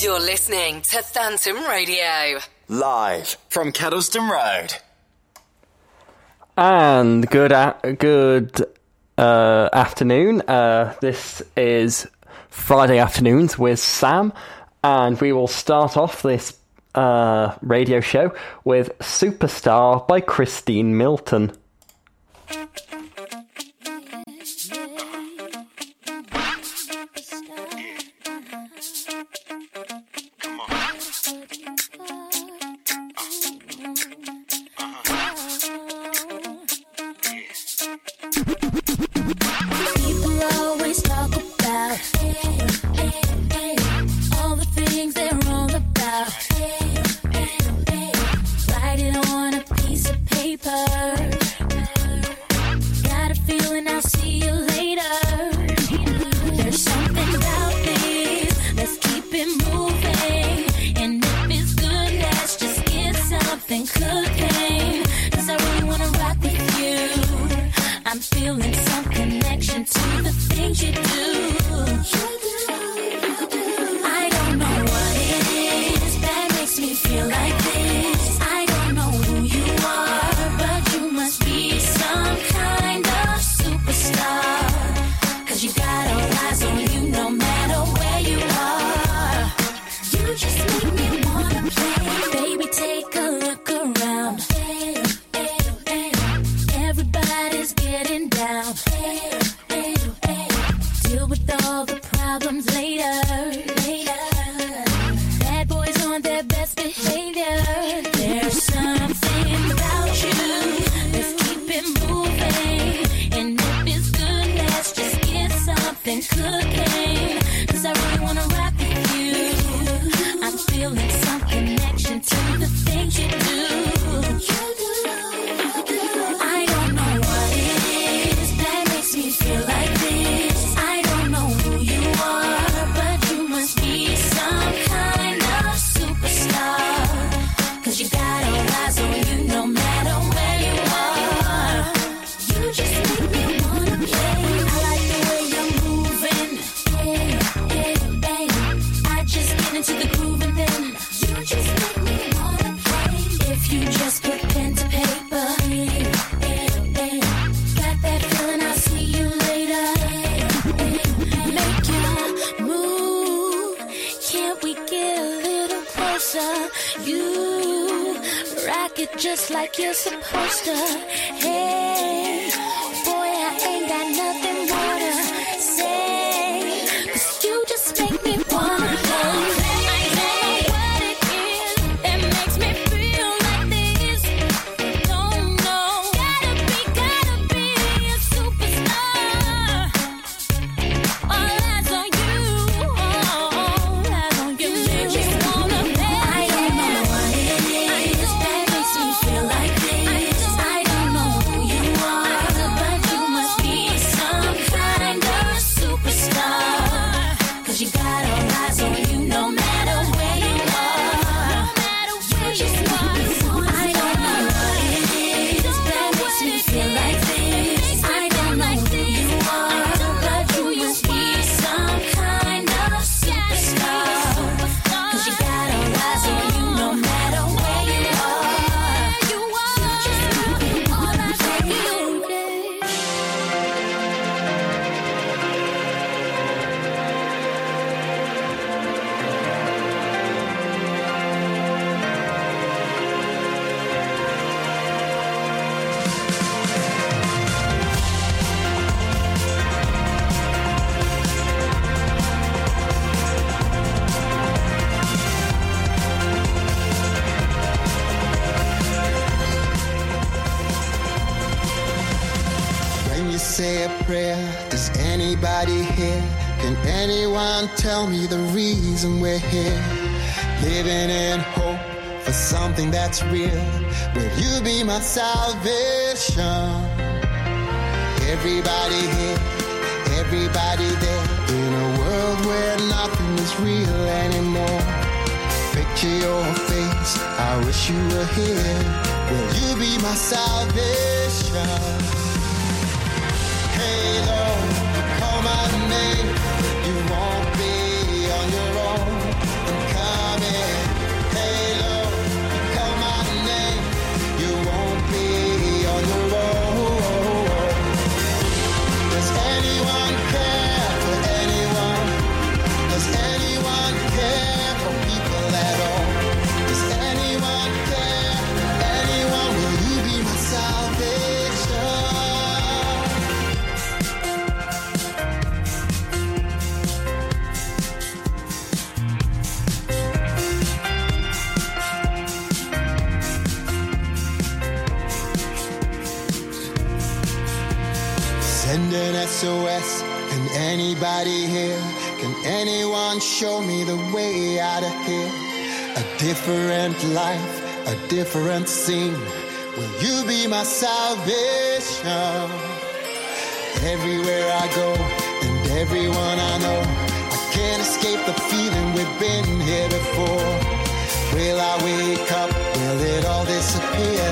You're listening to Phantom Radio. Live from Kettleston Road. And good a- good uh, afternoon. Uh, this is Friday afternoons with Sam, and we will start off this uh, radio show with Superstar by Christine Milton. we're here, living in hope for something that's real. Will you be my salvation? Everybody here, everybody there, in a world where nothing is real anymore. Picture your face, I wish you were here. Will you be my salvation? SOS. Can anybody hear? Can anyone show me the way out of here? A different life, a different scene. Will you be my salvation? Everywhere I go and everyone I know, I can't escape the feeling we've been here before. Will I wake up? Will it all disappear?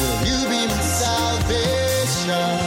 Will you be my salvation?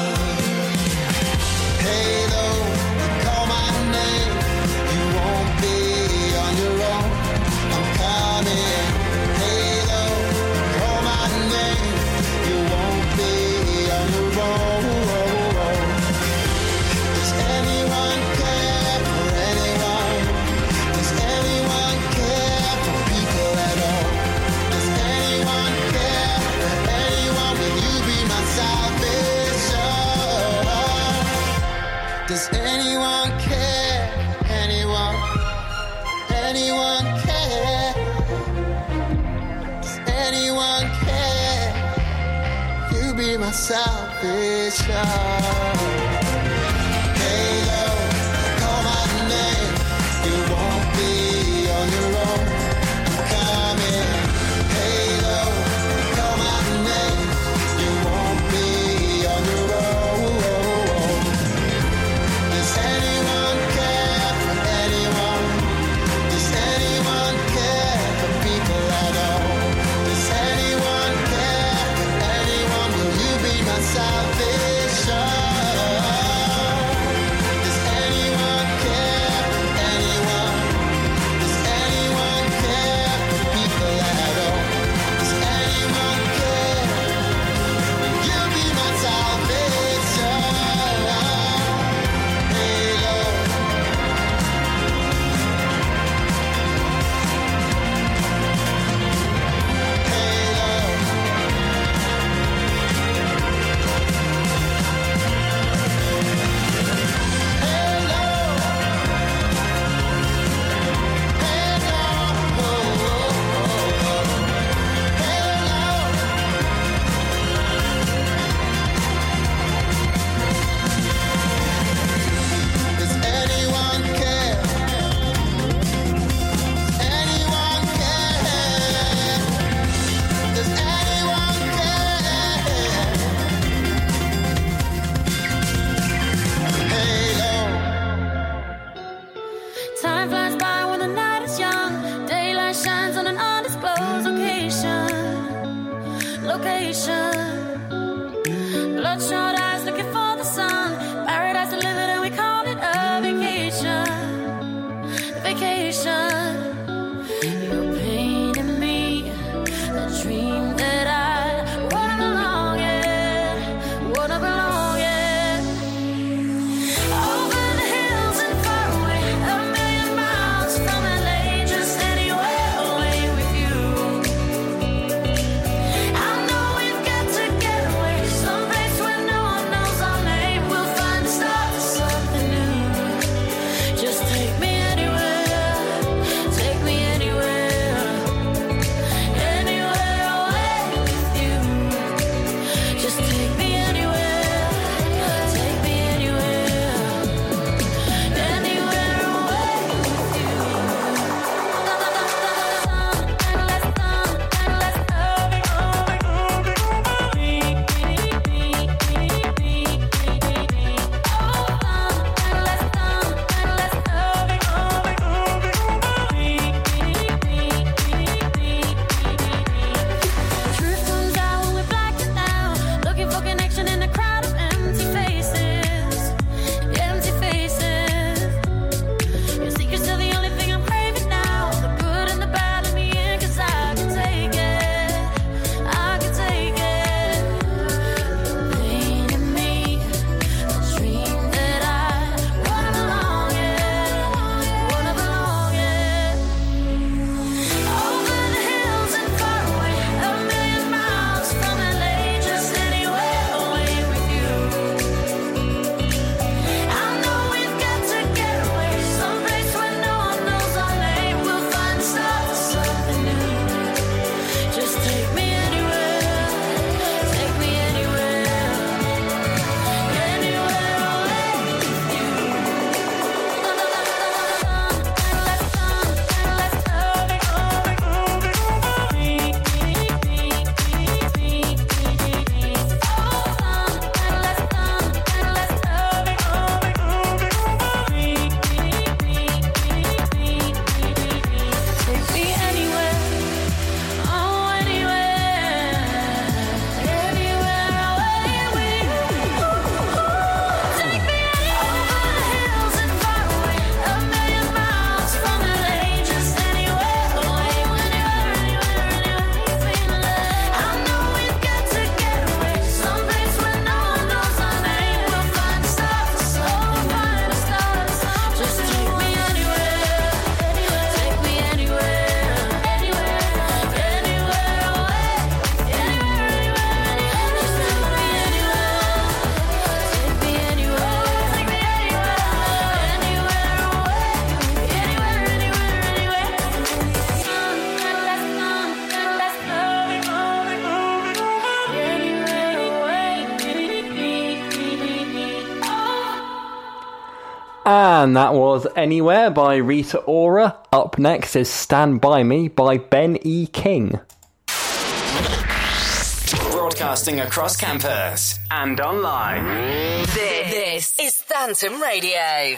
salvation. And that was Anywhere by Rita Ora. Up next is Stand By Me by Ben E. King. Broadcasting across campus and online. This, this is Phantom Radio.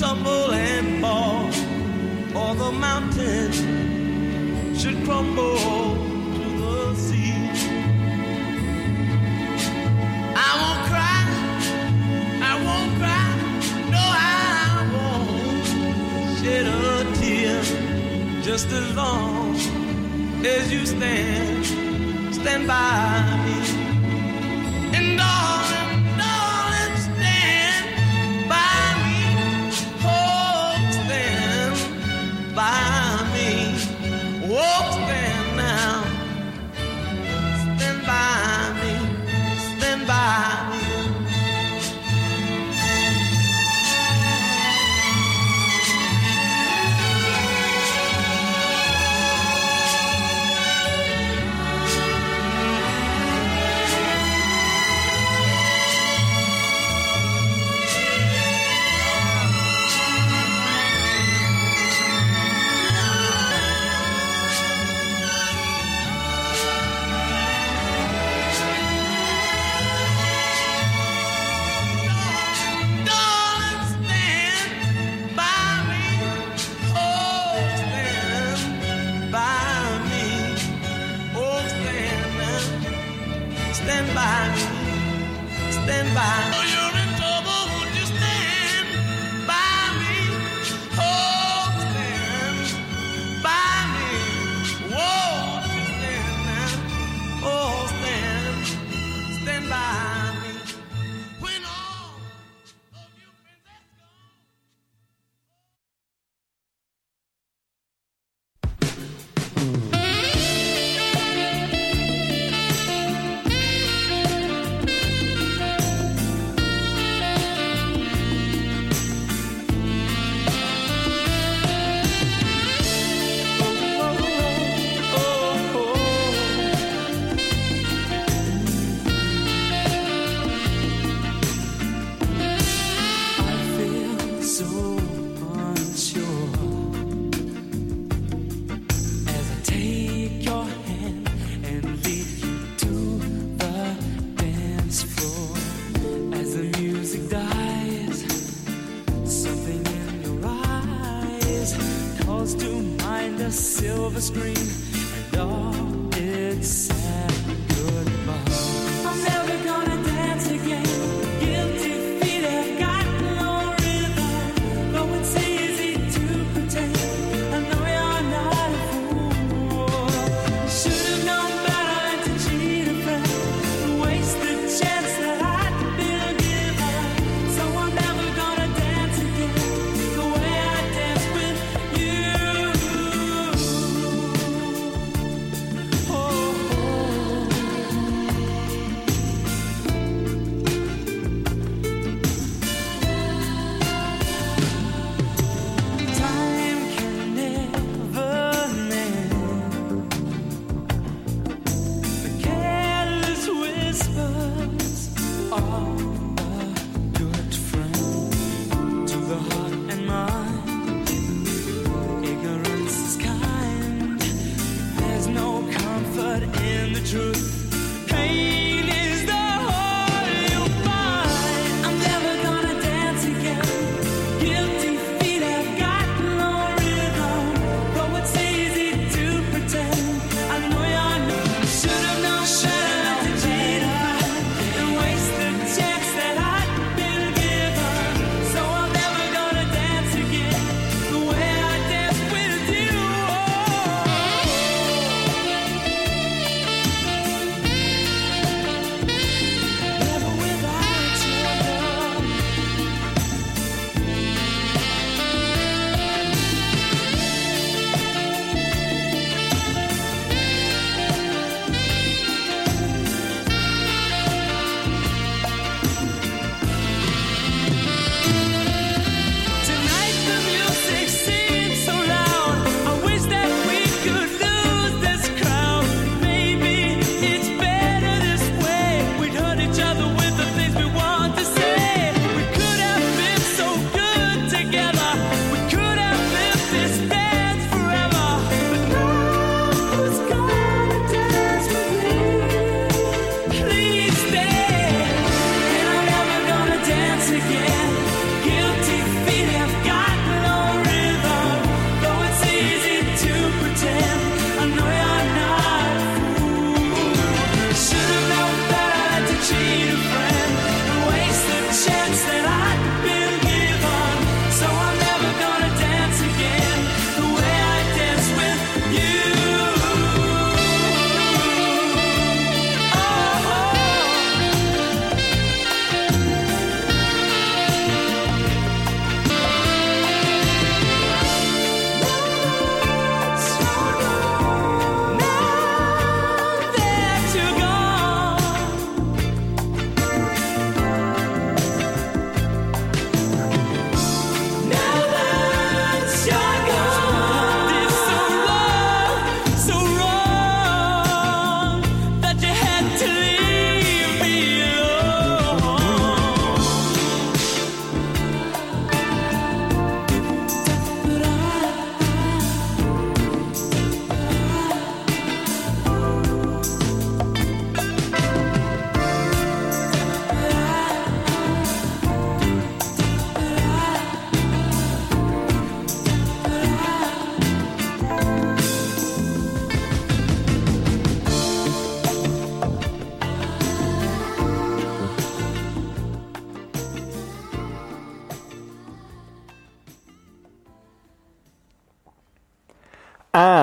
Tumble and fall, or the mountain should crumble just as long as you stand, stand by me. And darling, darling, stand by me. Oh, stand by me. Oh, stand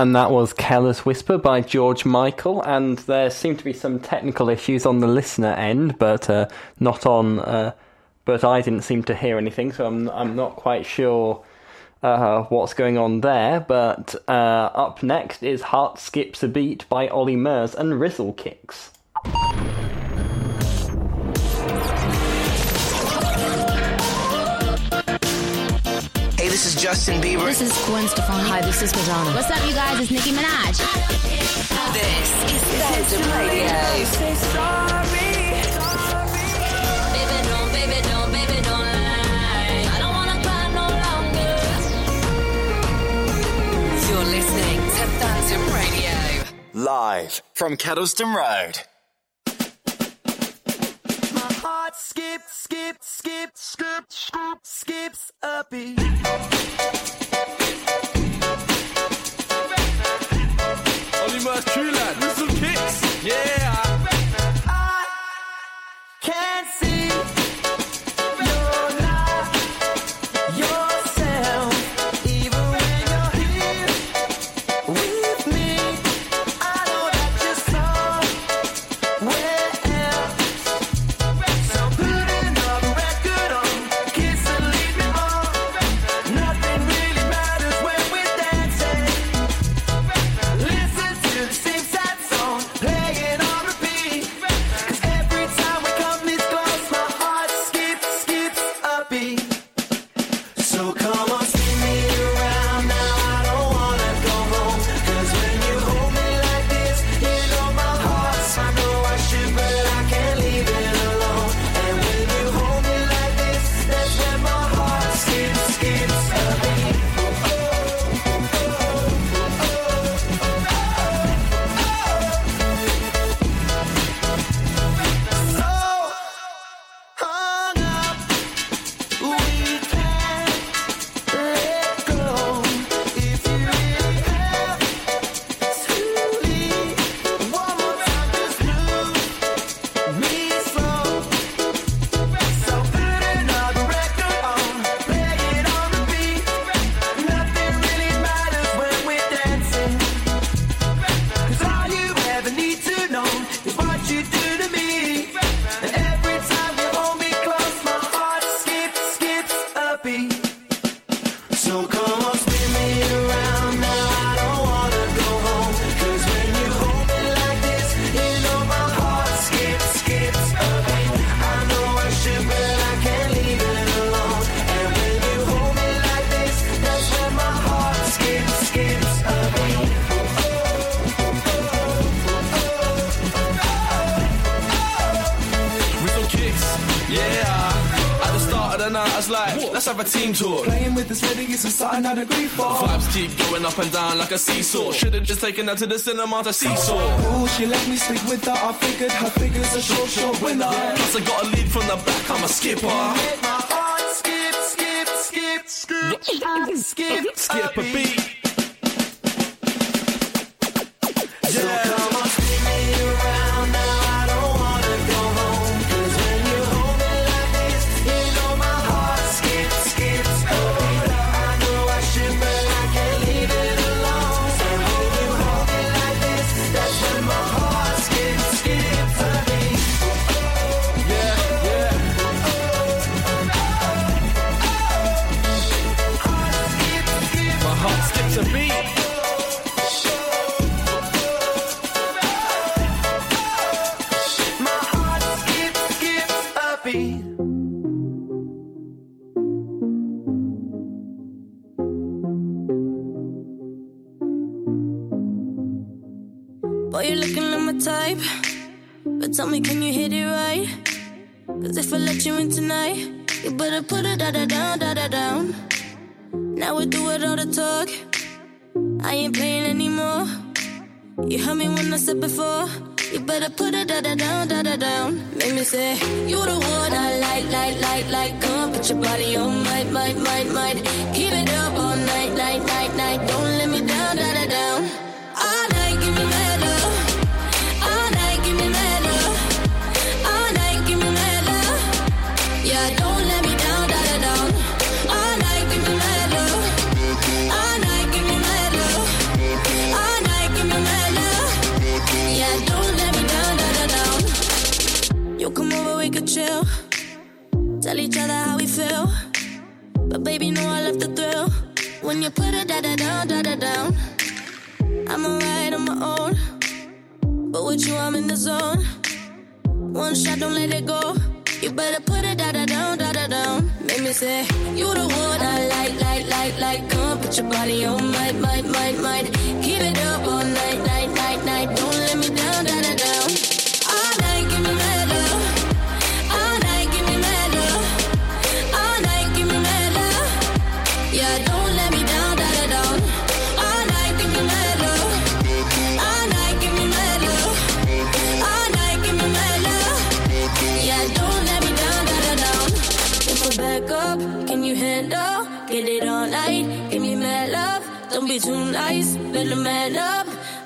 and that was Careless Whisper by George Michael. And there seem to be some technical issues on the listener end, but uh, not on. Uh, but I didn't seem to hear anything, so I'm I'm not quite sure uh, what's going on there. But uh, up next is Heart Skips a Beat by Olly Murs and Rizzle Kicks. This is Justin Bieber. This is Gwen Stefani. Hi, this is Madonna. What's up, you guys? It's Nicki Minaj. This is the Radio. Sorry. Baby, don't, baby, don't, baby, don't lie. I don't wanna cry no longer. You're listening to Phantom Radio. Live from Kettleston Road skip, skip, skip, skip, skip, skips a beat. Only must kill that. Whistle kicks. Yeah. I can't see. and I for. Vibes keep going up and down like a seesaw. Should've just taken her to the cinema to seesaw. Ooh, she let me sleep with her. I figured her figure's a sure, sure winner. Plus I got a lead from the back. I'm a skipper. Skip, skip, skip, skip, skip, skip, skip a beat.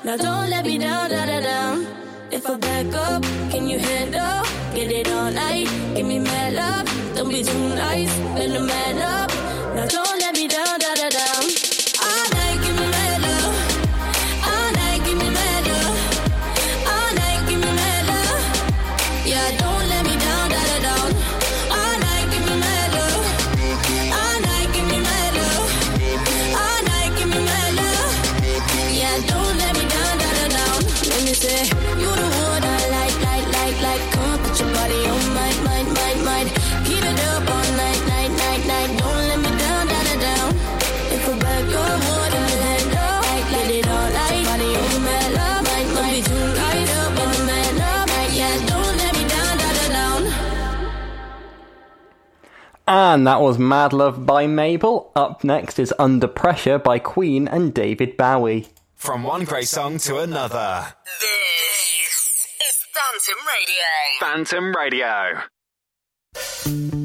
Now don't let me down, da da da. If I back up, can you handle? Get it all night, give me mad love. Don't be too nice, better man up. Now don't And that was Mad Love by Mabel. Up next is Under Pressure by Queen and David Bowie. From one great song to another. This is Phantom Radio. Phantom Radio.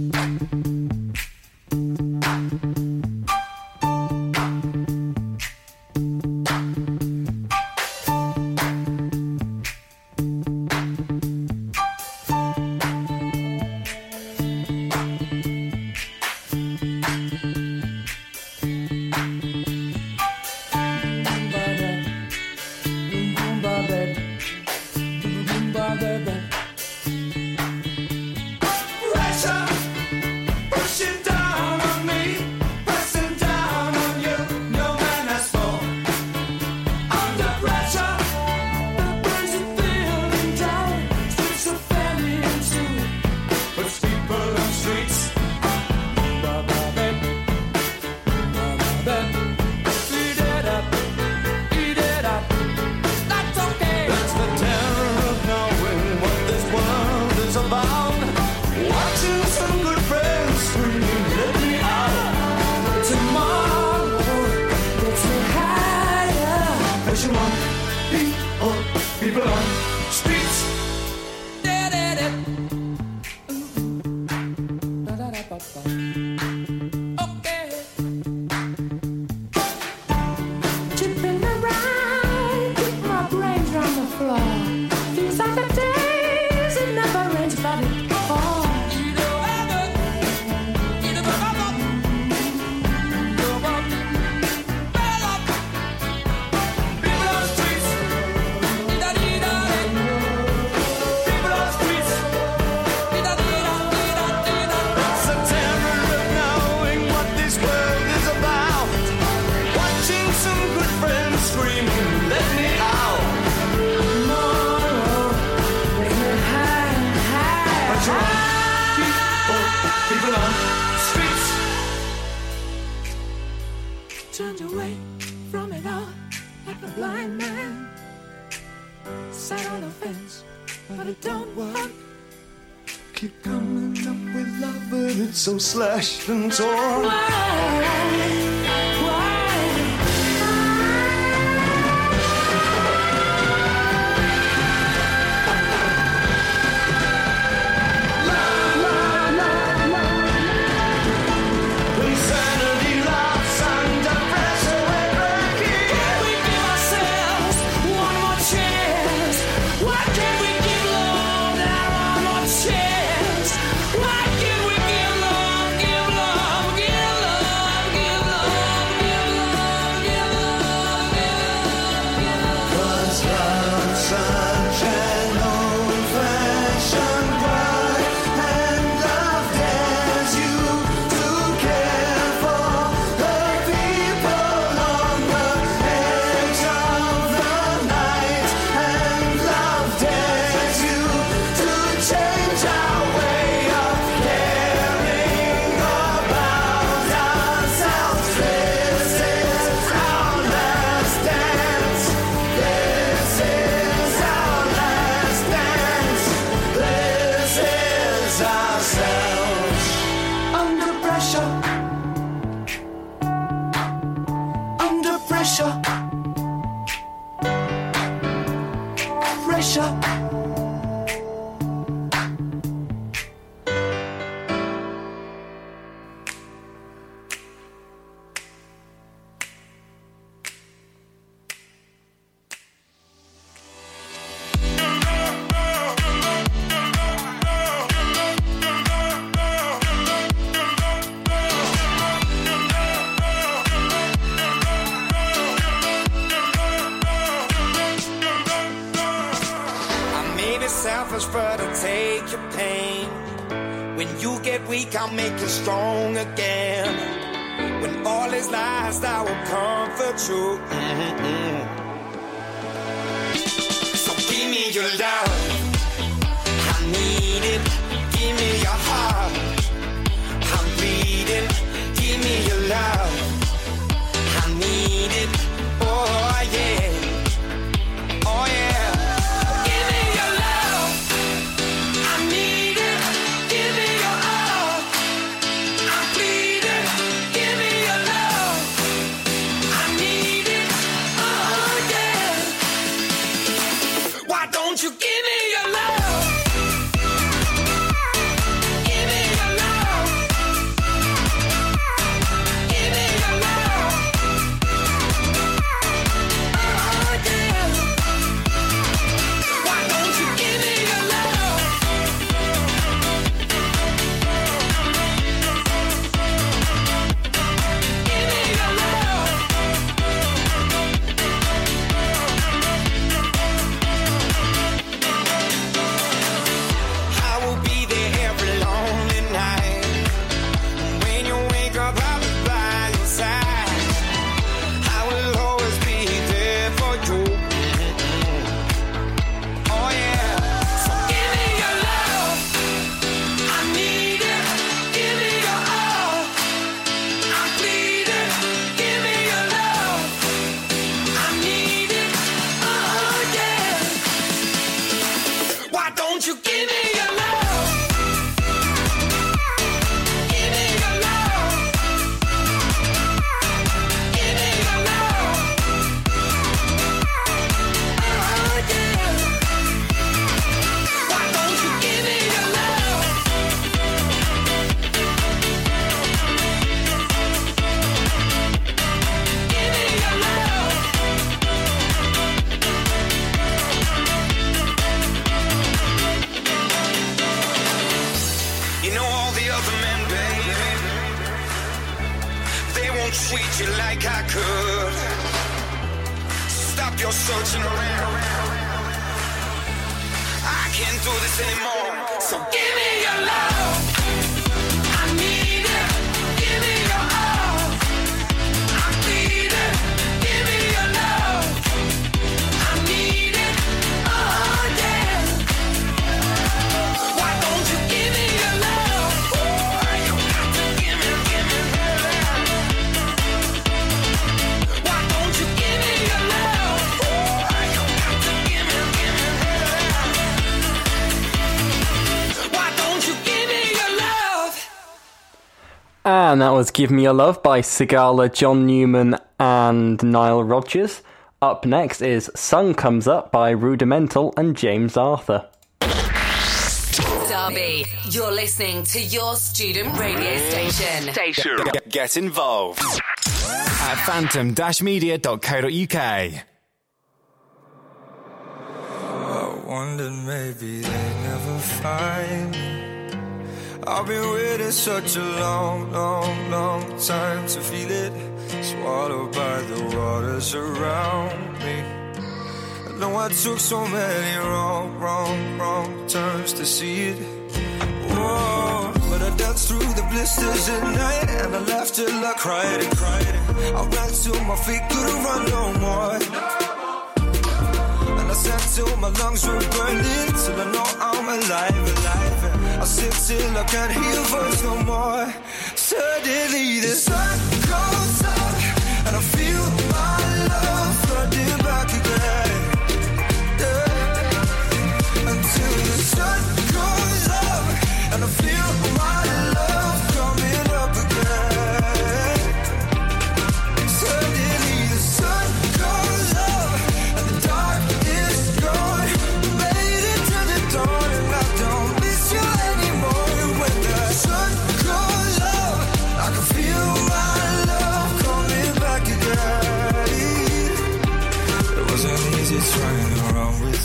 slash and torn. and that was Give Me Your Love by Sigala, John Newman, and Nile Rodgers. Up next is Sun Comes Up by Rudimental and James Arthur. Derby, you're listening to your student radio station. Station. Get, get involved at phantom-media.co.uk. I wondered maybe they never find me. I've been waiting such a long, long, long time to feel it. Swallowed by the waters around me. I know I took so many wrong, wrong, wrong turns to see it. Whoa, but I danced through the blisters at night and I laughed till I cried and cried. I ran till my feet couldn't run no more. And I sat till my lungs were burning till I know I'm alive, alive sit still. I can't hear your voice no more. Suddenly the sun goes up and I feel my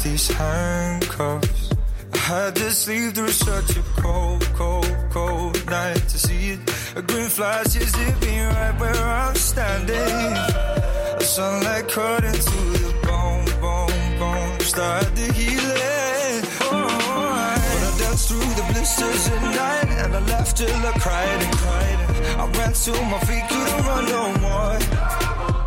these handcuffs. I had to sleep through such a cold, cold, cold night to see it. A green flash is me right where I'm standing. The sunlight cut into the bone, bone, bone. Start the healing. Oh, but I danced through the blisters at night and I laughed till I cried and cried. I ran till my feet couldn't run no more.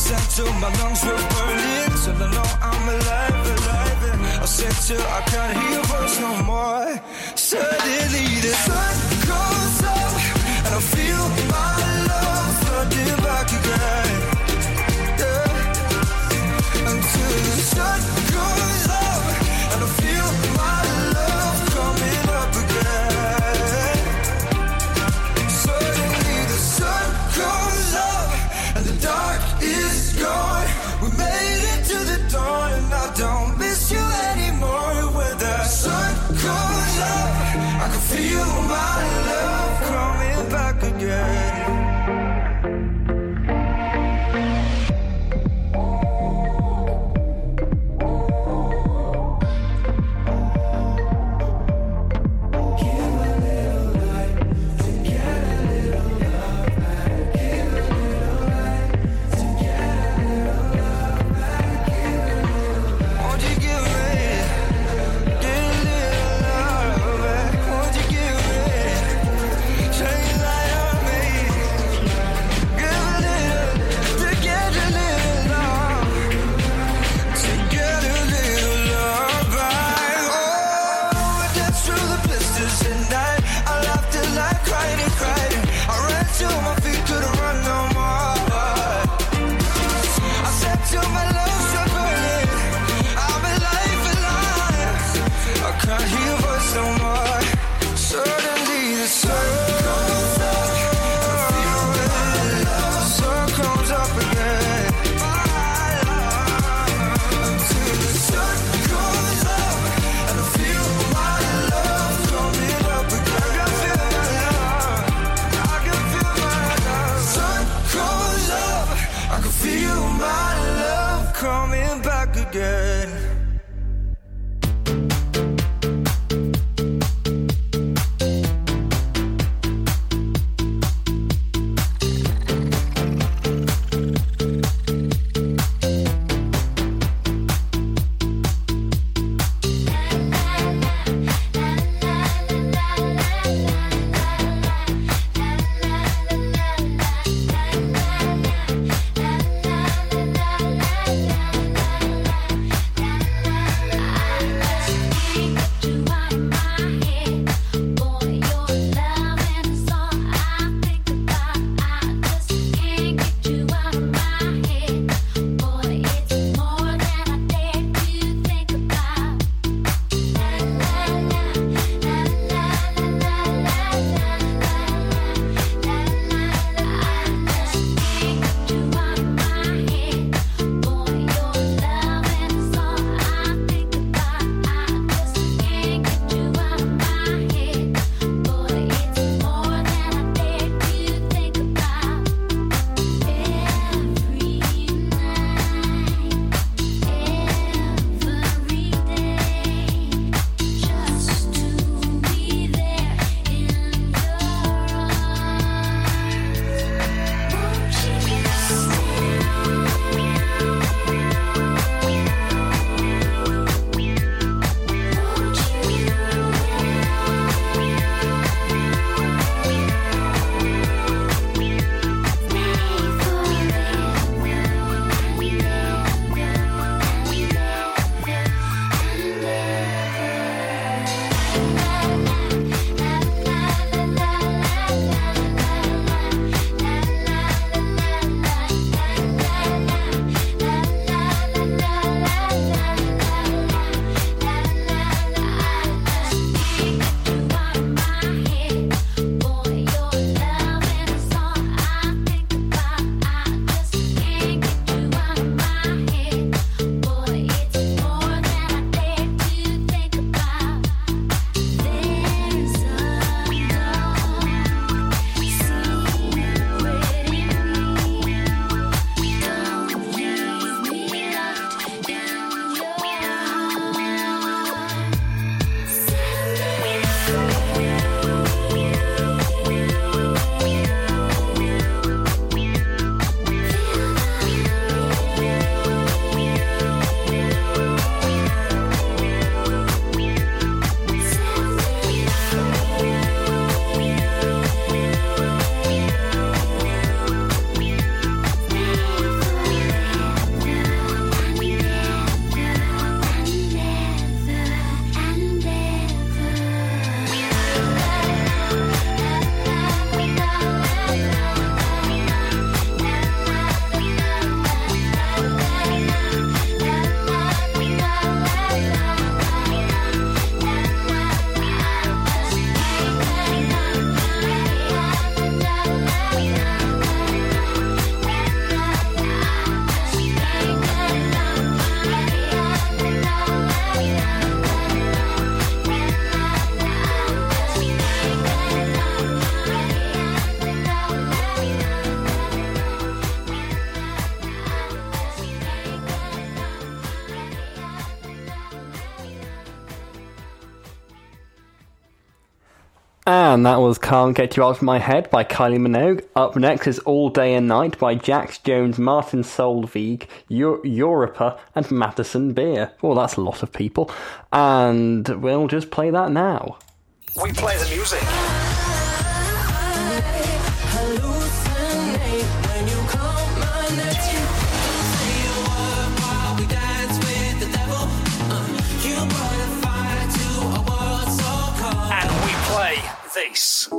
Said till my lungs were burning Till I know I'm alive, alive. I said till I can't hear your voice no more. Suddenly the sun goes up And I feel my love flooding back again. Yeah. Until the sun feel my love And that was Can't Get You Out of My Head by Kylie Minogue. Up next is All Day and Night by Jax Jones, Martin Solveig, Europa, and Madison Beer. Well, that's a lot of people. And we'll just play that now. We play the music. mais.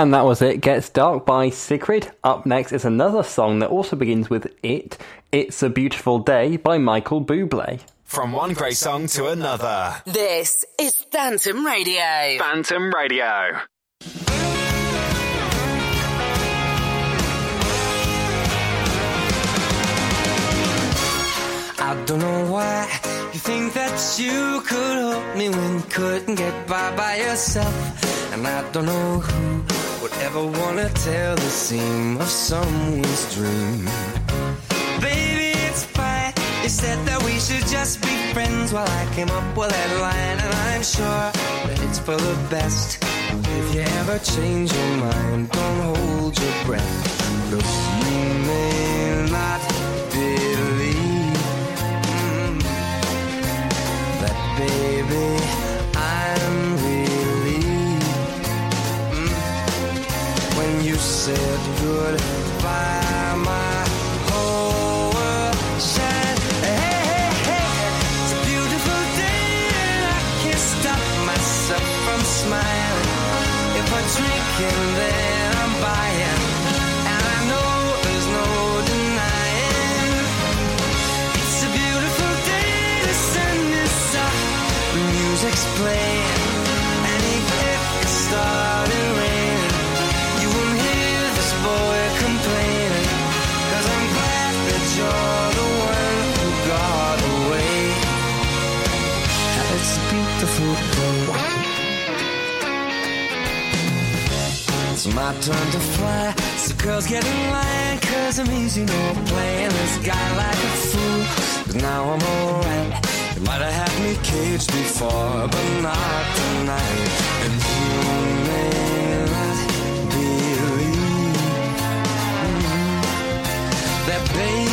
And that was it. Gets Dark by Sigrid. Up next is another song that also begins with it. It's a Beautiful Day by Michael Bublé. From one great song to another. This is Phantom Radio. Phantom Radio. I don't know why you think that you could help me when you couldn't get by by yourself. And I don't know who would ever wanna tell the seam of someone's dream. Baby, it's fine. You said that we should just be friends while I came up with that line. And I'm sure that it's for the best. If you ever change your mind, don't hold your breath. Cause you may not believe mm, that, baby, said goodbye, my turn to fly. So girls get in line, cause I'm easy, no playing this guy like a fool. But now I'm alright. You might have had me caged before, but not tonight. And you may not believe that, baby,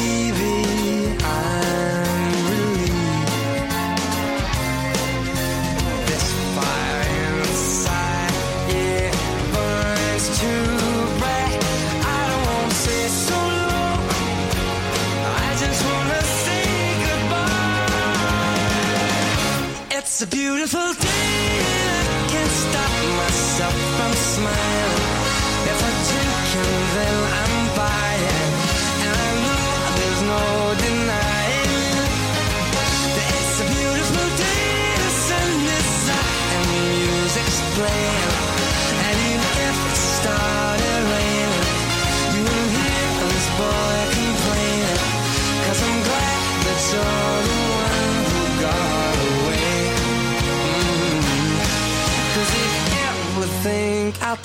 It's a beautiful day, and I can't stop myself from smiling. If I drink and then I'm buying, and I know there's no denying. that It's a beautiful day, the sun is up and the music's playing.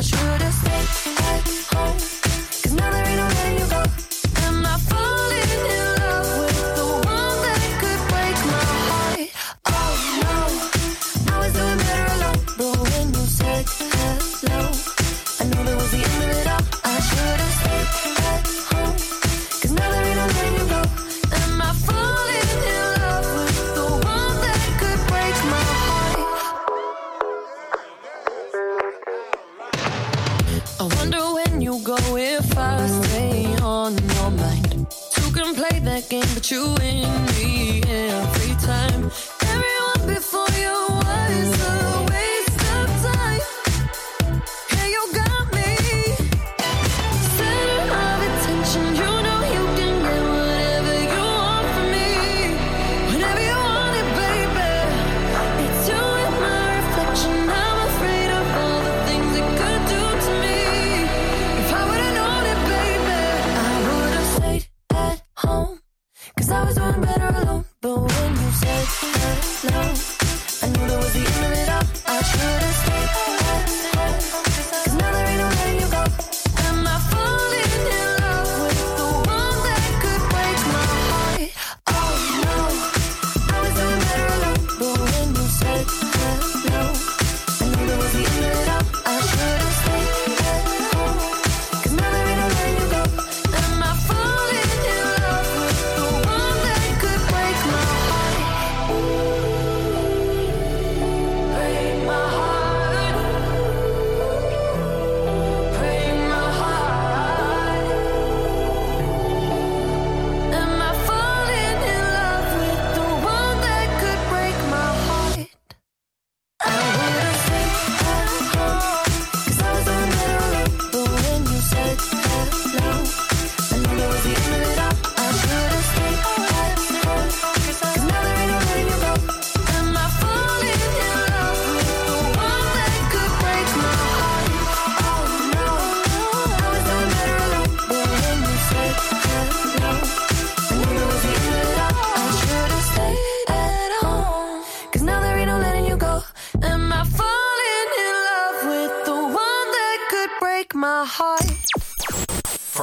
it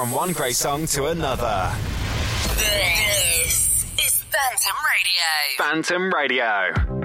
from one great song to another. This is Phantom Radio. Phantom Radio.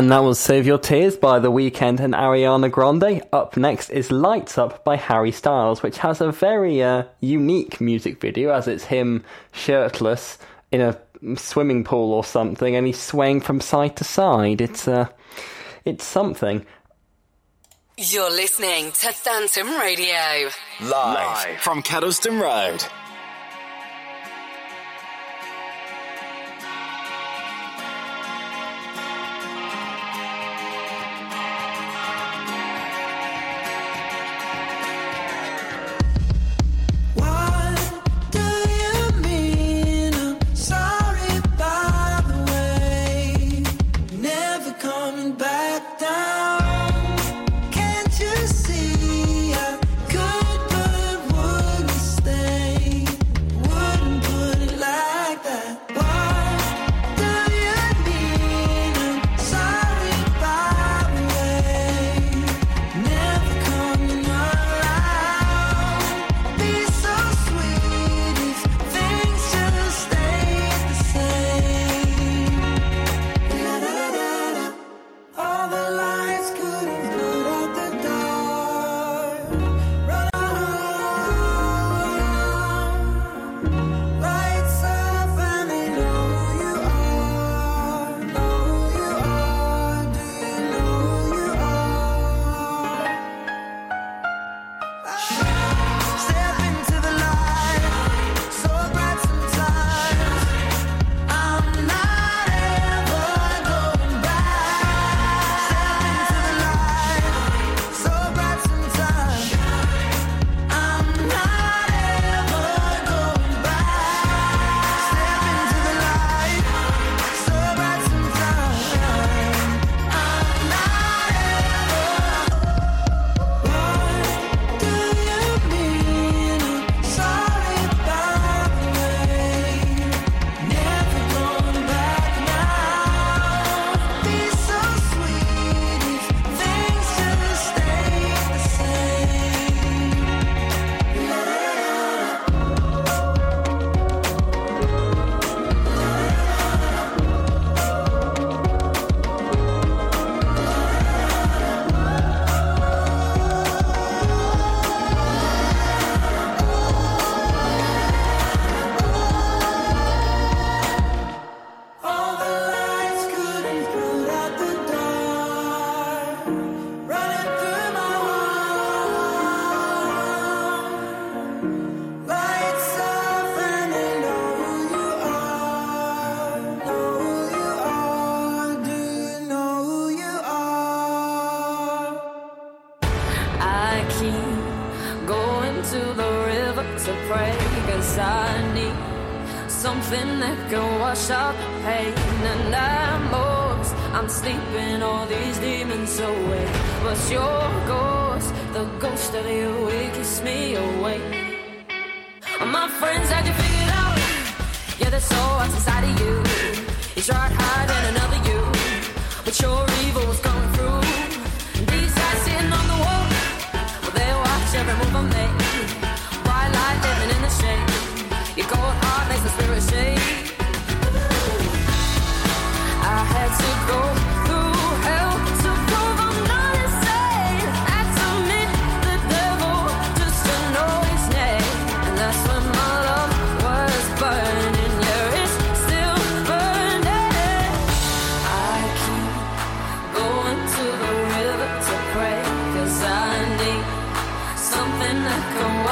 And that was Save Your Tears by The Weeknd and Ariana Grande. Up next is Lights Up by Harry Styles, which has a very uh, unique music video as it's him shirtless in a swimming pool or something and he's swaying from side to side. It's, uh, it's something. You're listening to Phantom Radio. Live, Live. from Kedleston Road.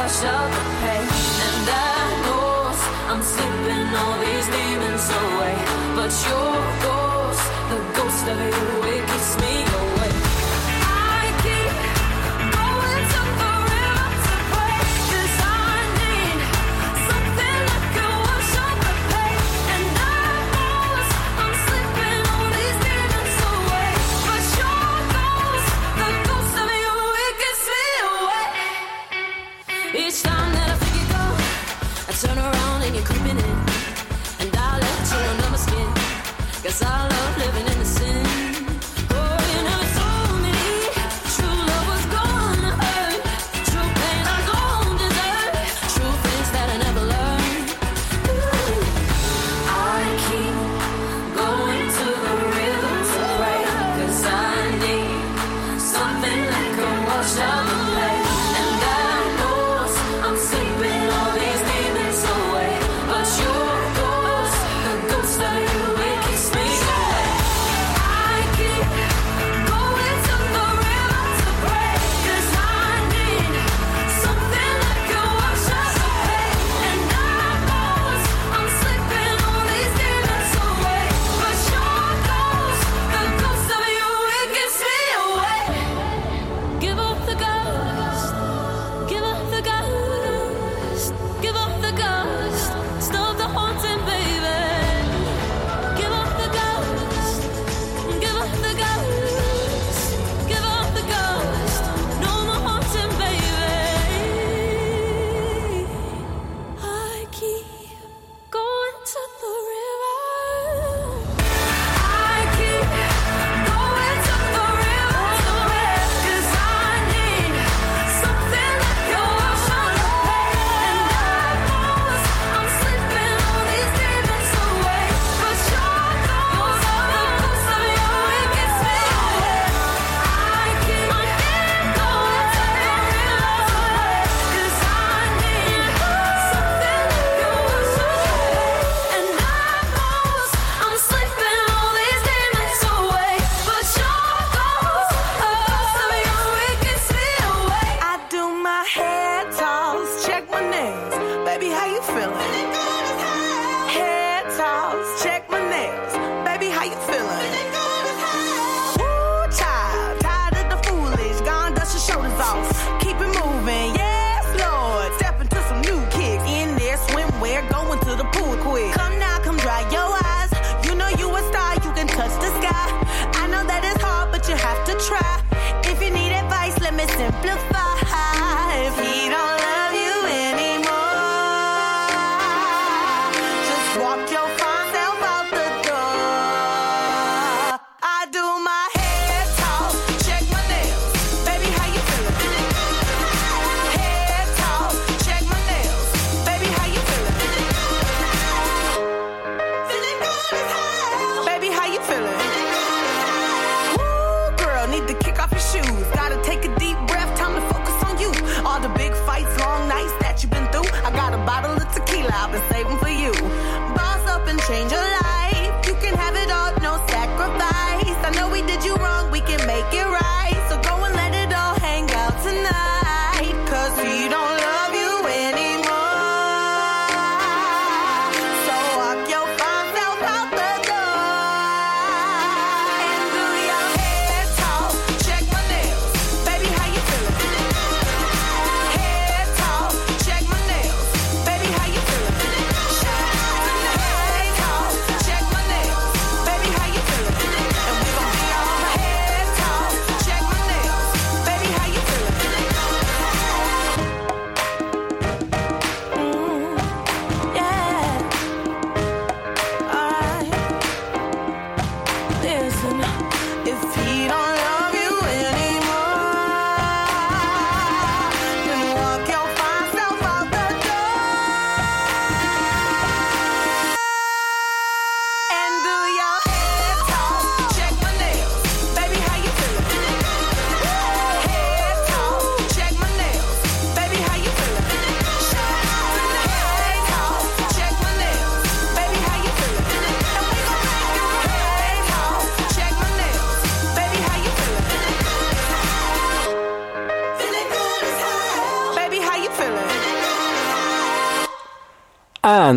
myself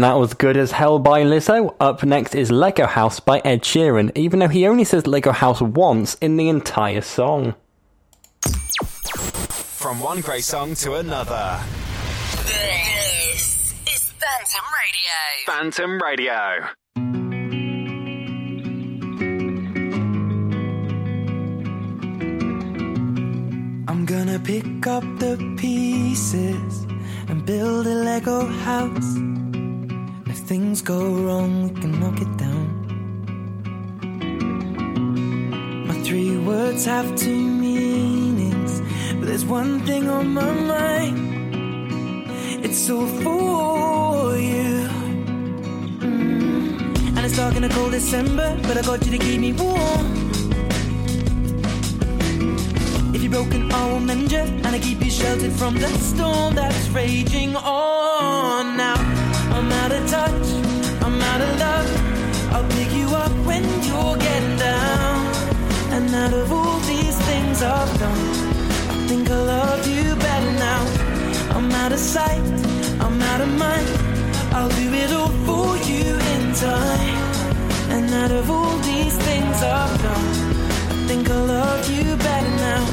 And that was Good as Hell by Lizzo. Up next is Lego House by Ed Sheeran, even though he only says Lego House once in the entire song. From one great song to another. This is Phantom Radio. Phantom Radio. I'm gonna pick up the pieces and build a Lego house. Things go wrong, we can knock it down. My three words have two meanings, but there's one thing on my mind. It's all for you. Mm. And it's dark in a cold December, but I got you to keep me warm. If you're broken, I will mend you, and I keep you sheltered from the storm that's raging on. Now I'm out of touch, I'm out of love. I'll pick you up when you're getting down. And out of all these things I've done, I think I love you better now. I'm out of sight, I'm out of mind. I'll do it all for you in time. And out of all these things I've done, I think I love you better now.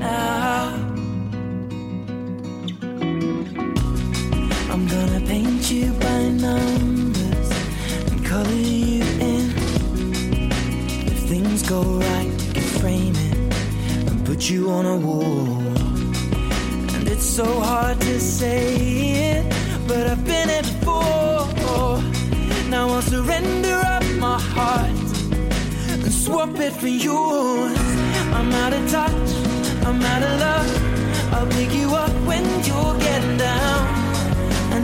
Now. I'm gonna paint you by numbers and color you in. If things go right, we can frame it and put you on a wall. And it's so hard to say it, but I've been it before. Now I'll surrender up my heart and swap it for yours. I'm out of touch, I'm out of love. I'll pick you up when you're getting down.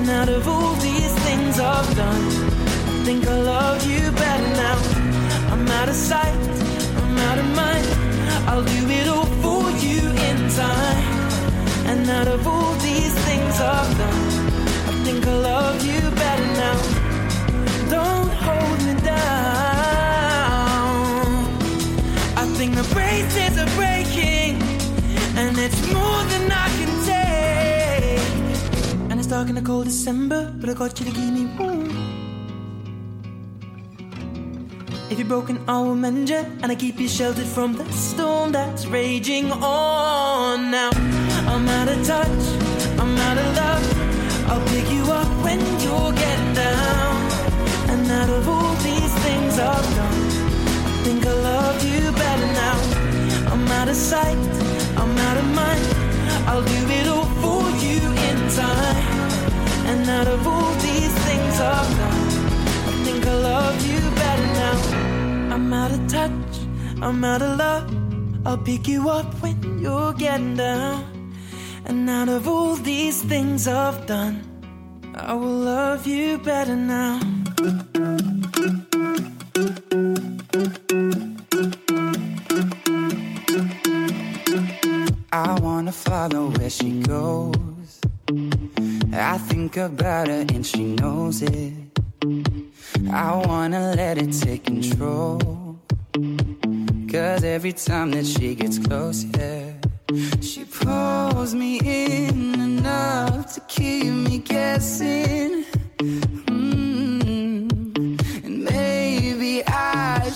And out of all these things I've done, I think I love you better now. I'm out of sight, I'm out of mind. I'll do it all for you in time. And out of all these things I've done, I think I love you better now. Dark in a cold December, but I got you to give me warm. If you're broken, I will mend you, and I keep you sheltered from the storm that's raging on. Now I'm out of touch, I'm out of love. I'll pick you up when you're getting down. And out of all these things I've done, I think I love you better now. I'm out of sight, I'm out of mind. I'll do it all for you in time. And out of all these things I've done, I think I love you better now. I'm out of touch, I'm out of love. I'll pick you up when you're getting down. And out of all these things I've done, I will love you better now. I wanna follow where she goes. I think about her and she knows it. I wanna let it take control. Cause every time that she gets close, yeah, she pulls me in enough to keep me guessing.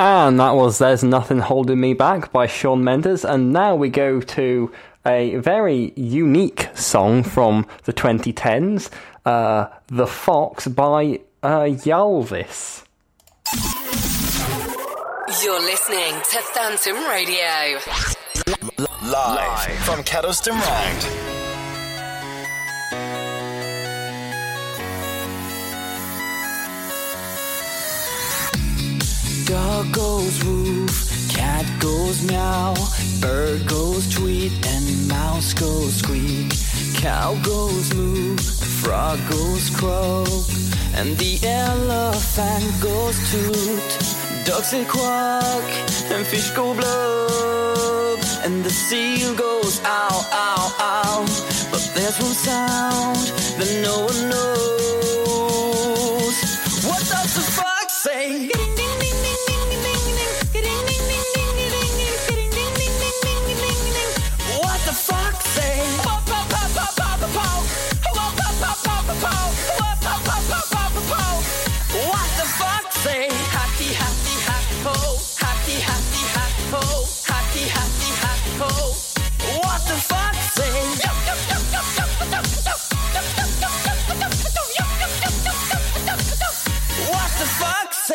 And that was There's Nothing Holding Me Back by Shawn Mendes. And now we go to a very unique song from the 2010s uh, The Fox by uh, Ylvis. You're listening to Phantom Radio. Live from Kedleston Road. Dog goes woof, cat goes meow, bird goes tweet, and mouse goes squeak. Cow goes moo, frog goes croak, and the elephant goes toot. Ducks say quack, and fish go blub, and the seal goes ow, ow, ow. But there's one sound that no one knows. What does the fox say?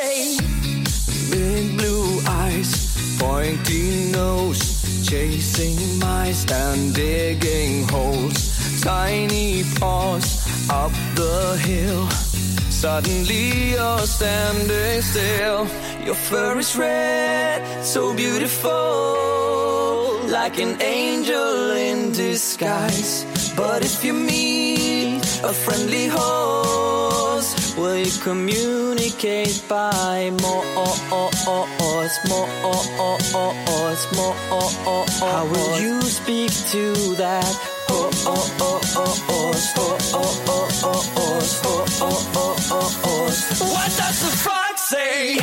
Say? Big blue eyes, pointy nose, chasing mice and digging holes. Tiny paws up the hill. Suddenly you're standing still. Your fur is red, so beautiful, like an angel in disguise. But if you meet a friendly horse, will you communicate by more, more, more? How will you speak to that? What does the fox say?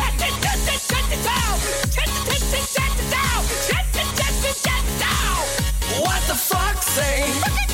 What the fox say?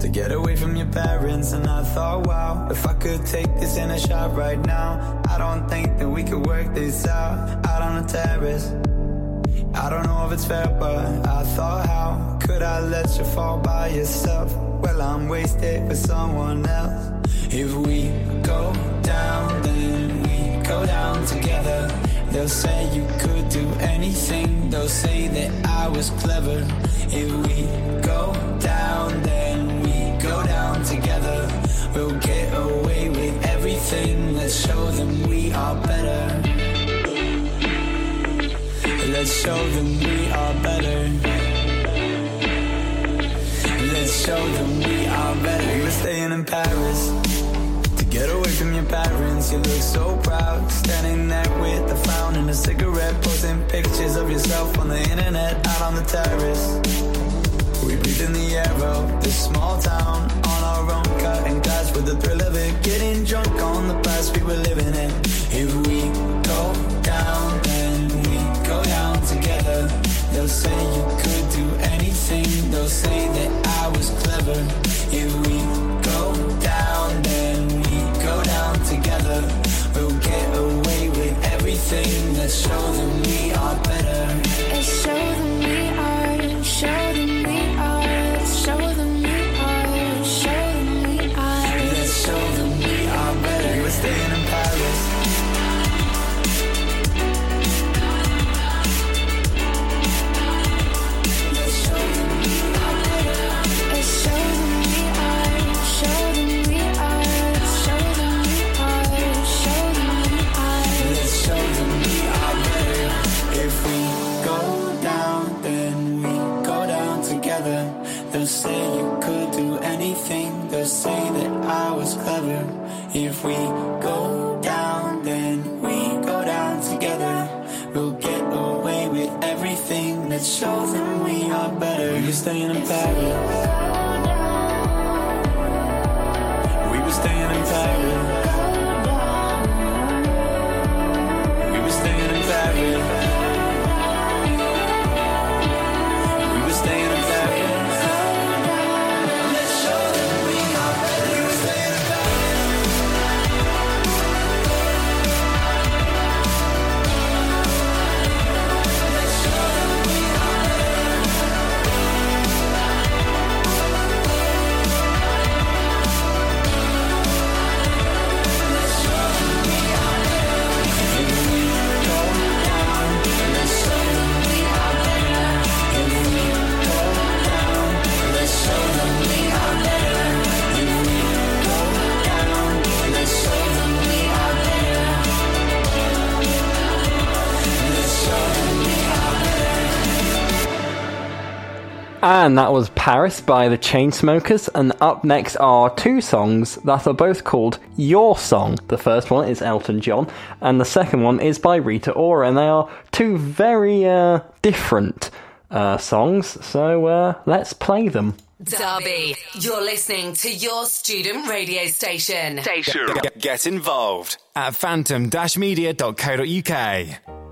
To get away from your parents, and I thought, wow, if I could take this in a shot right now, I don't think that we could work this out out on the terrace. I don't know if it's fair, but I thought, how could I let you fall by yourself? Well, I'm wasted with someone else. If we go down, then we go down together. They'll say you could do anything, they'll say that I was clever. If we go down, then we go down together. We'll get away with everything. Let's show them we are better. Let's show them we are better. Let's show them we are better. We were staying in Paris get away from your parents. You look so proud, standing there with a frown and a cigarette, posting pictures of yourself on the internet, out on the terrace. We breathe in the air of this small town on our own, cutting glass with the thrill of it, getting drunk on the past we were living in. If we go down, then we go down together. They'll say you could do anything. They'll say that I was clever. If we everything. Let's show them we are better. Let's show them we are, show If we go down, then we go down together. We'll get away with everything that shows them we are better. We were staying in Paris. We were staying in Paris. And that was Paris by the Chainsmokers. And up next are two songs that are both called Your Song. The first one is Elton John, and the second one is by Rita Ora. And they are two very uh, different uh, songs. So uh, let's play them. Derby, you're listening to your student radio station. Station. Get, get involved at phantom-media.co.uk.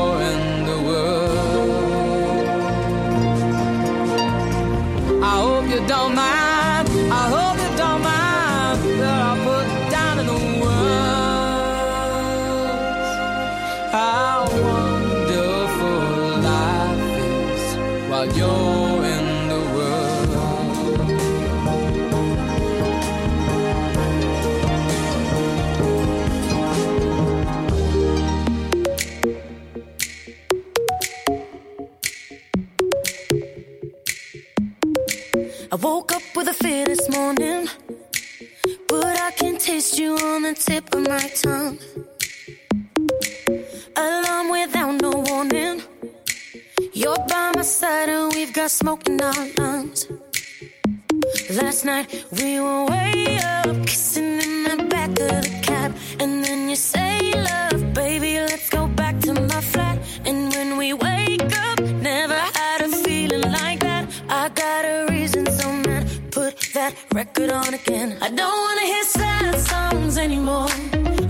all my tongue. Alarm without no warning. You're by my side and we've got smoke in our lungs. Last night we were way up, kissing in the back of the cab, and then you say, "Love, baby, let's go back to my flat." And when we wake up, never had a feeling like that. I got a reason, so man, put that record on again. I don't wanna hear sad songs anymore.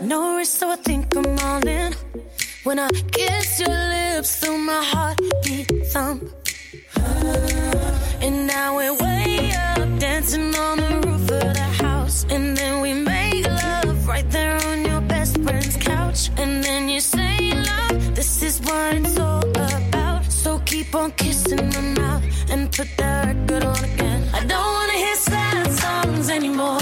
No risk, so I think I'm all in. When I kiss your lips, feel my heartbeat thump. And now we're way up, dancing on the roof of the house. And then we make love right there on your best friend's couch. And then you say, Love, this is what it's all about. So keep on kissing my mouth and put that record on again. I don't wanna hear sad songs anymore.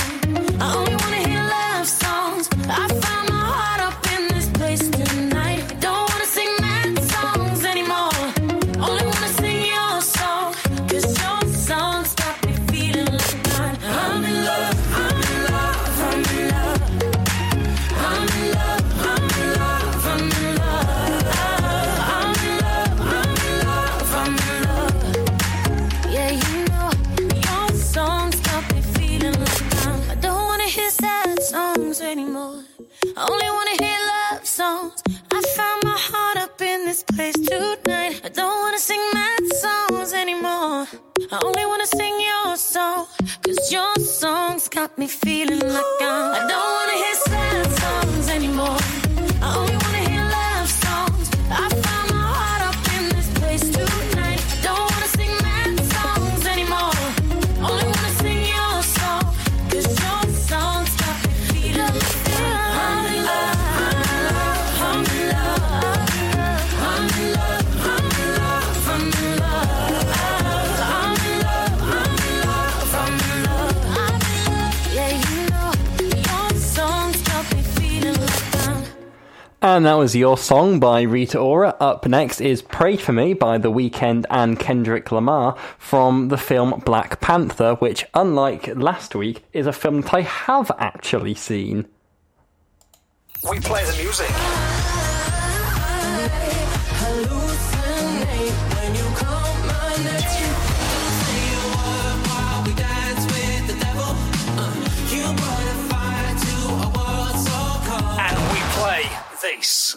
This place tonight. I don't wanna sing mad songs anymore. I only wanna sing your song. Cause your songs got me feeling like I'm. I don't wanna hear And that was Your Song by Rita Ora. Up next is Pray For Me by The Weeknd and Kendrick Lamar from the film Black Panther, which, unlike last week, is a film that I have actually seen. We play the music. face.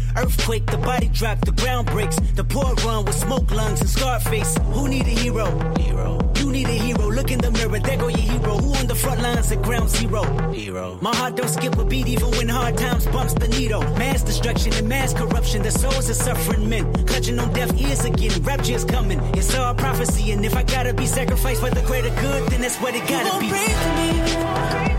Earthquake, the body drop, the ground breaks. The poor run with smoke lungs and scar face. Who need a hero? Hero. You need a hero. Look in the mirror, there go your hero. Who on the front lines at ground zero? Hero. My heart don't skip a beat even when hard times bumps the needle. Mass destruction and mass corruption. The souls of suffering men. Clutching on deaf ears again. Rapture's coming. It's all prophecy. And if I gotta be sacrificed for the greater good, then that's what it gotta be.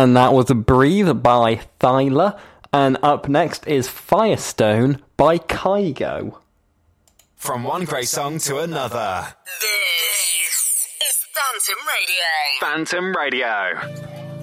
And that was Breathe by Thyla. And up next is Firestone by Kygo. From one great song to another. This is Phantom Radio. Phantom Radio.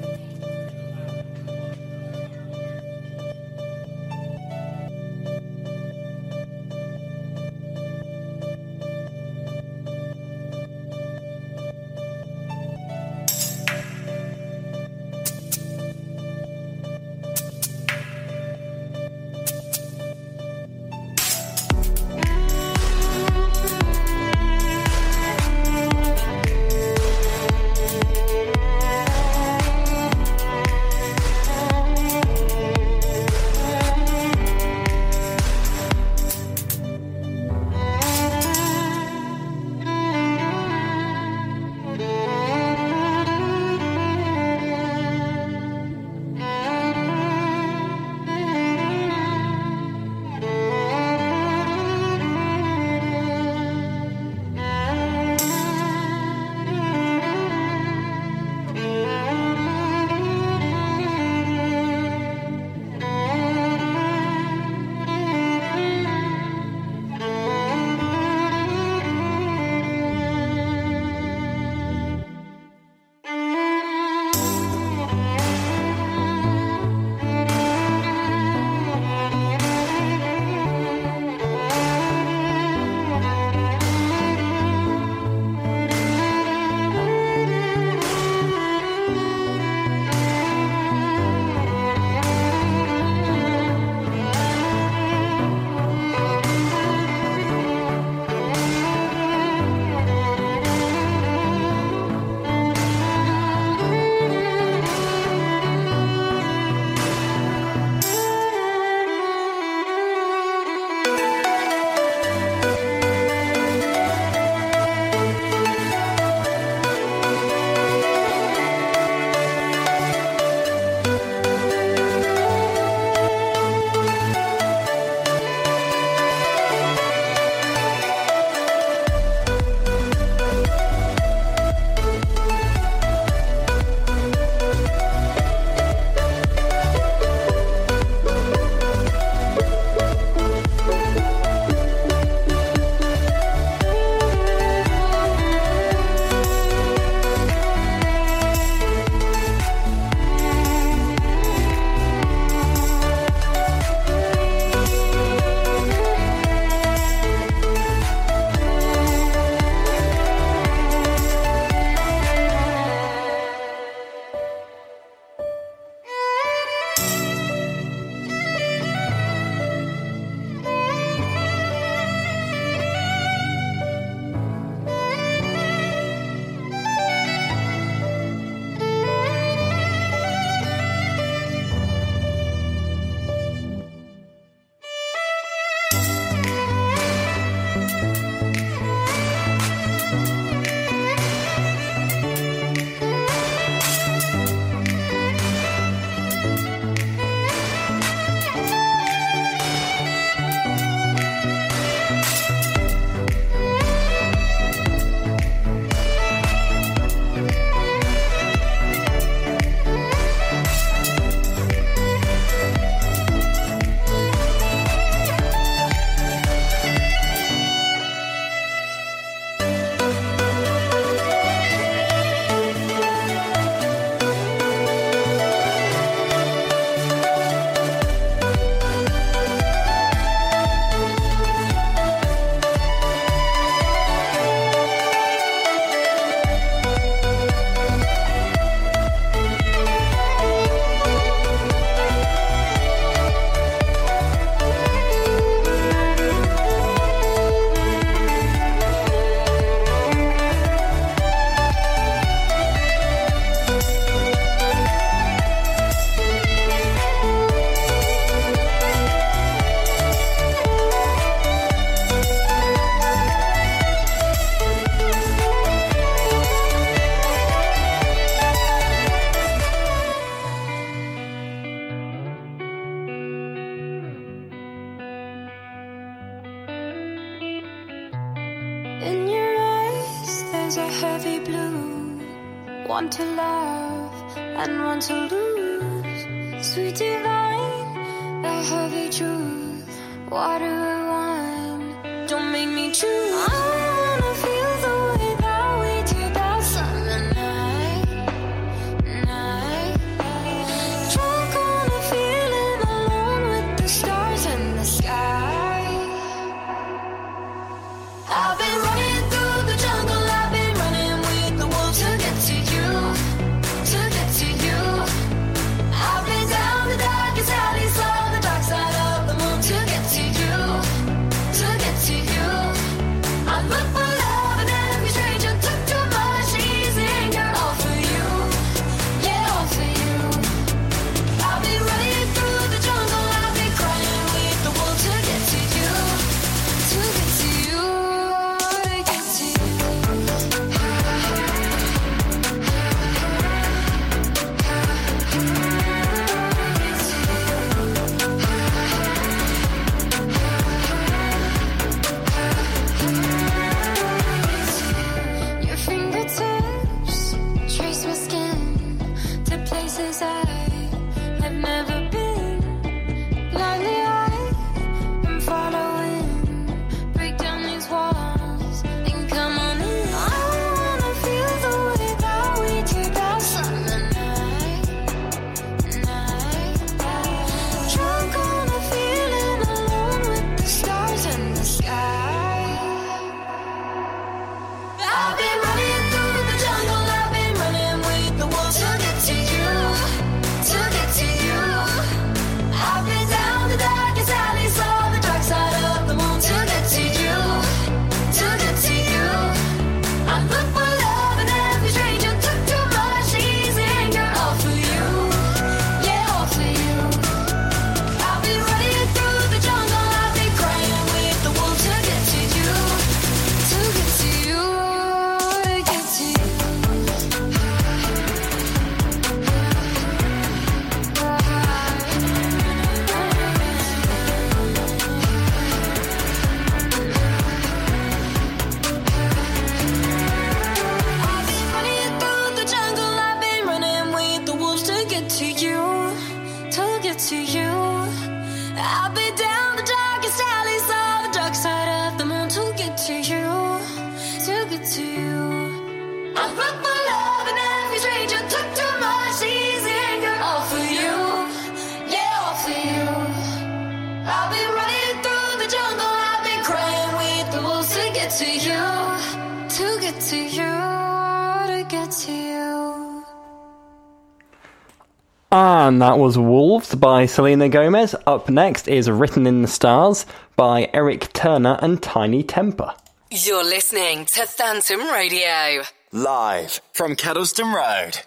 and that was Wolves by Selena Gomez. Up next is Written in the Stars by Eric Turner and Tinie Tempah. You're listening to Phantom Radio. Live from Kedleston Road.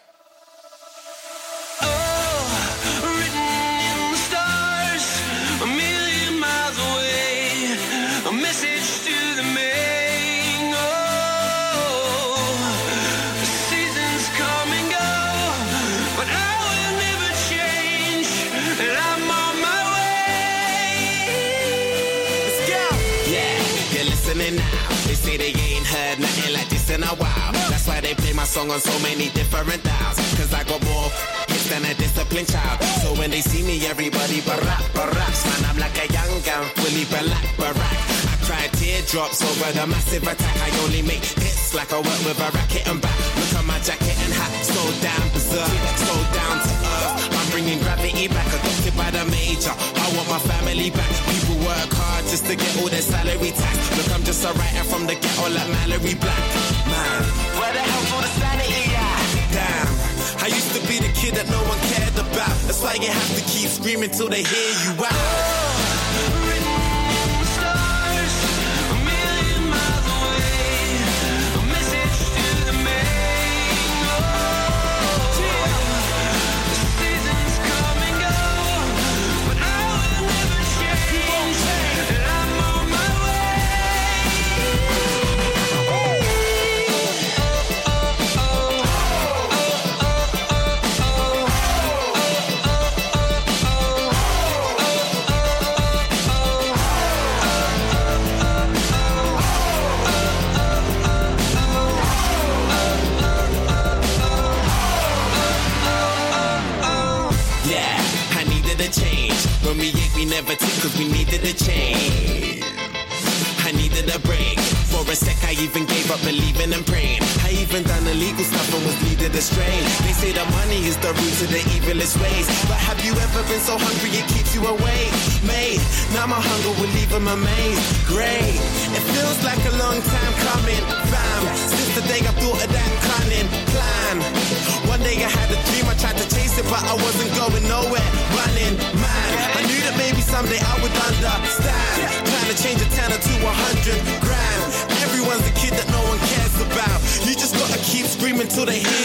song on so many different dials. Cause I got more hits than a disciplined child. So when they see me, everybody barack, barack. Man, I'm like a young gun, fully black, barack. I cry teardrops over the massive attack. I only make hits like I work with a racket and back. Look on my jacket and hat, so down berserk, so down bringing gravity back, adopted by the major. I want my family back. People work hard just to get all their salary tax. Look, I'm just a writer from the ghetto like Mallory Black. Man, where the hell's all the sanity at? Damn, I used to be the kid that no one cared about. That's why you have to keep screaming till they hear you out. never took cause we needed a change. I needed a break. For a sec, I even gave up believing and praying. I even done illegal stuff and was leaded astray. They say the money is the root of the evilest ways. But have you ever been so hungry it keeps you awake? Mate, now my hunger will leave him amazed. Great, it feels like a long time coming. Since the day I thought of that cunning plan. One day I had a dream, I tried to chase it, but I wasn't going nowhere. Running, someday I would understand. Trying to change a tenner to a hundred grand. Everyone's a kid that no one cares about. You just gotta keep screaming till they hear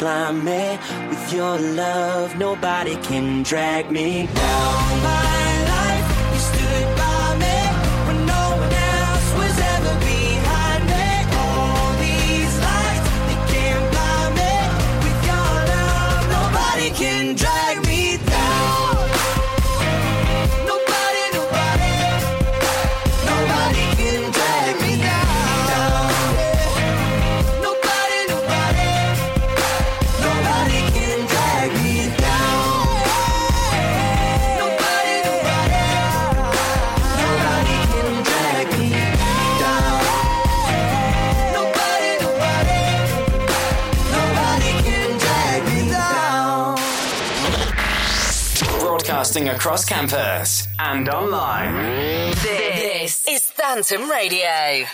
blind me with your love. Nobody can drag me down. across campus and online. This, this is Phantom Radio.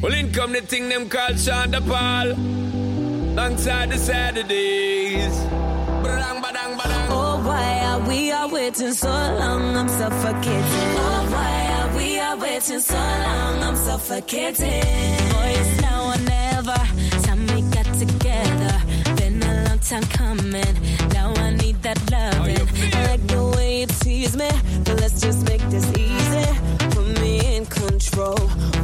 Well, in come the thing them called Sean da Paul. Alongside the Saturdays. Badang, badang, badang. Oh, why are we are waiting so long? I'm suffocating. Oh, why are we are waiting so long? I'm suffocating. Boy, it's now or never. Time we got together. Been a long time coming. Now I that loving. I like the way you tease me, but let's just make this easy. Put me in control.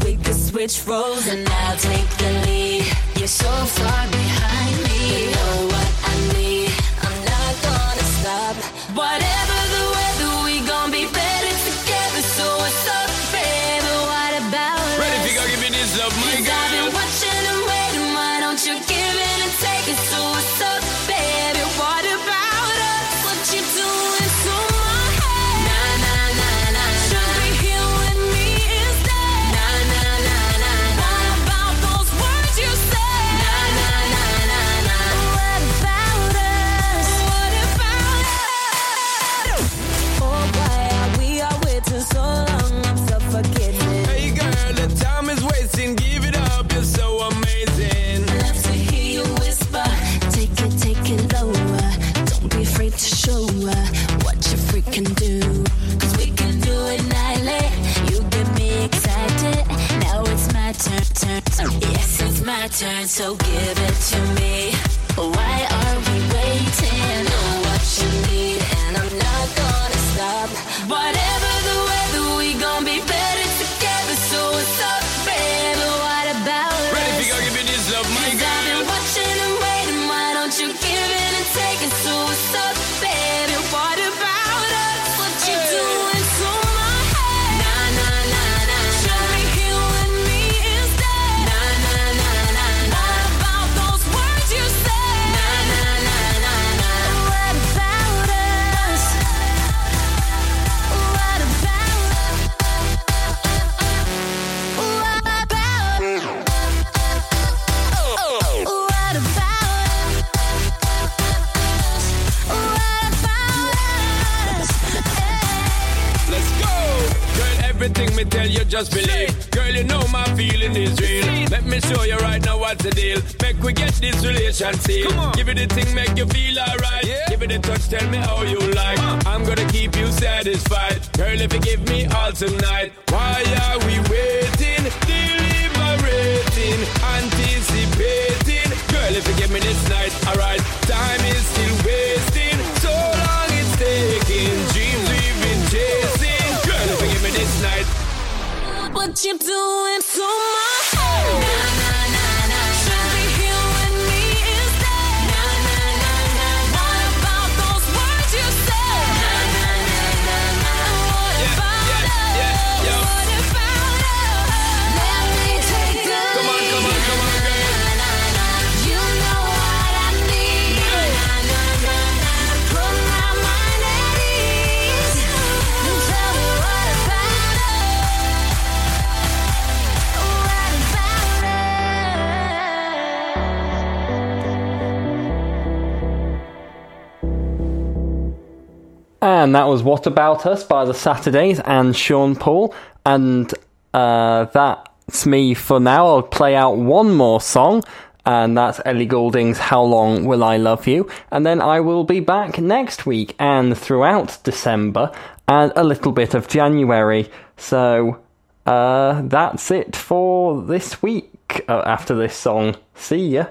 We could switch roles and I'll take the lead. You're so far behind me. You know what I need. I'm not gonna stop. Whatever turn, so give it to me. Just believe. Girl, you know my feeling is real. Let me show you right now what's the deal. Make we get this relation seal. Give it a thing, make you feel alright. Give it a touch, tell me how you like. I'm gonna keep you satisfied. Girl, if you give me all tonight, why are we waiting? Deliberating, anticipating. Girl, if you give me this night, alright. Time is What you doing to my And that was What About Us by the Saturdays and Sean Paul. And uh, that's me for now. I'll play out one more song, and that's Ellie Goulding's How Long Will I Love You? And then I will be back next week and throughout December and a little bit of January. So uh, that's it for this week uh, after this song. See ya.